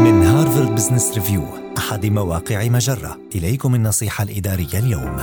من هارفارد بزنس ريفيو أحد مواقع مجرة. إليكم النصيحة الإدارية اليوم.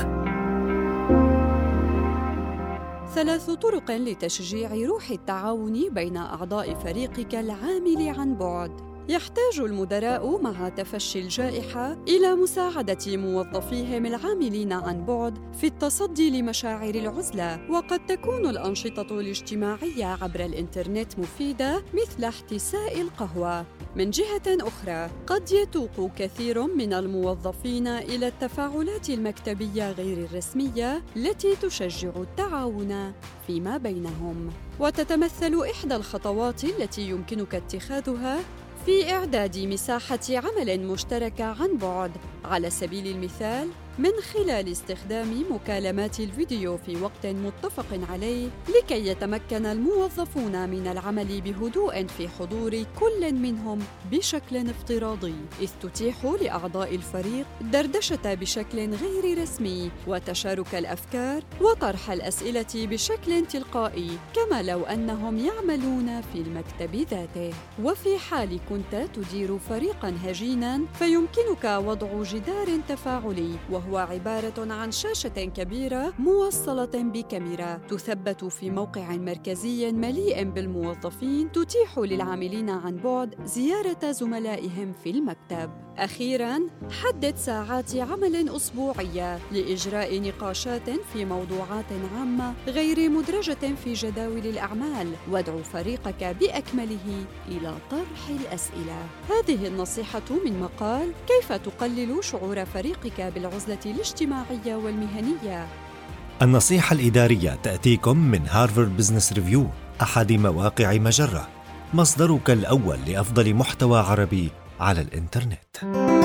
ثلاث طرق لتشجيع روح التعاون بين أعضاء فريقك العامل عن بعد. يحتاج المدراء مع تفشي الجائحة إلى مساعدة موظفيهم العاملين عن بعد في التصدي لمشاعر العزلة، وقد تكون الأنشطة الاجتماعية عبر الإنترنت مفيدة مثل احتساء القهوة. من جهة أخرى، قد يتوق كثير من الموظفين إلى التفاعلات المكتبية غير الرسمية التي تشجع التعاون فيما بينهم. وتتمثل إحدى الخطوات التي يمكنك اتخاذها في إعداد مساحة عمل مشتركة عن بعد. على سبيل المثال من خلال استخدام مكالمات الفيديو في وقت متفق عليه لكي يتمكن الموظفون من العمل بهدوء في حضور كل منهم بشكل افتراضي. إذ تتيح لأعضاء الفريق دردشة بشكل غير رسمي وتشارك الأفكار وطرح الأسئلة بشكل تلقائي كما لو أنهم يعملون في المكتب ذاته. وفي حال كنت تدير فريقا هجينا فيمكنك وضع جدار تفاعلي وهو وهو عبارة عن شاشة كبيرة موصلة بكاميرا تثبت في موقع مركزي مليء بالموظفين تتيح للعاملين عن بعد زيارة زملائهم في المكتب. أخيراً، حدد ساعات عمل أسبوعية لإجراء نقاشات في موضوعات عامة غير مدرجة في جداول الأعمال، وادعو فريقك بأكمله إلى طرح الأسئلة. هذه النصيحة من مقال كيف تقلل شعور فريقك بالعزلة الاجتماعية والمهنية؟ النصيحة الإدارية تأتيكم من هارفارد بزنس ريفيو أحد مواقع مجرة. مصدرك الأول لأفضل محتوى عربي على الإنترنت.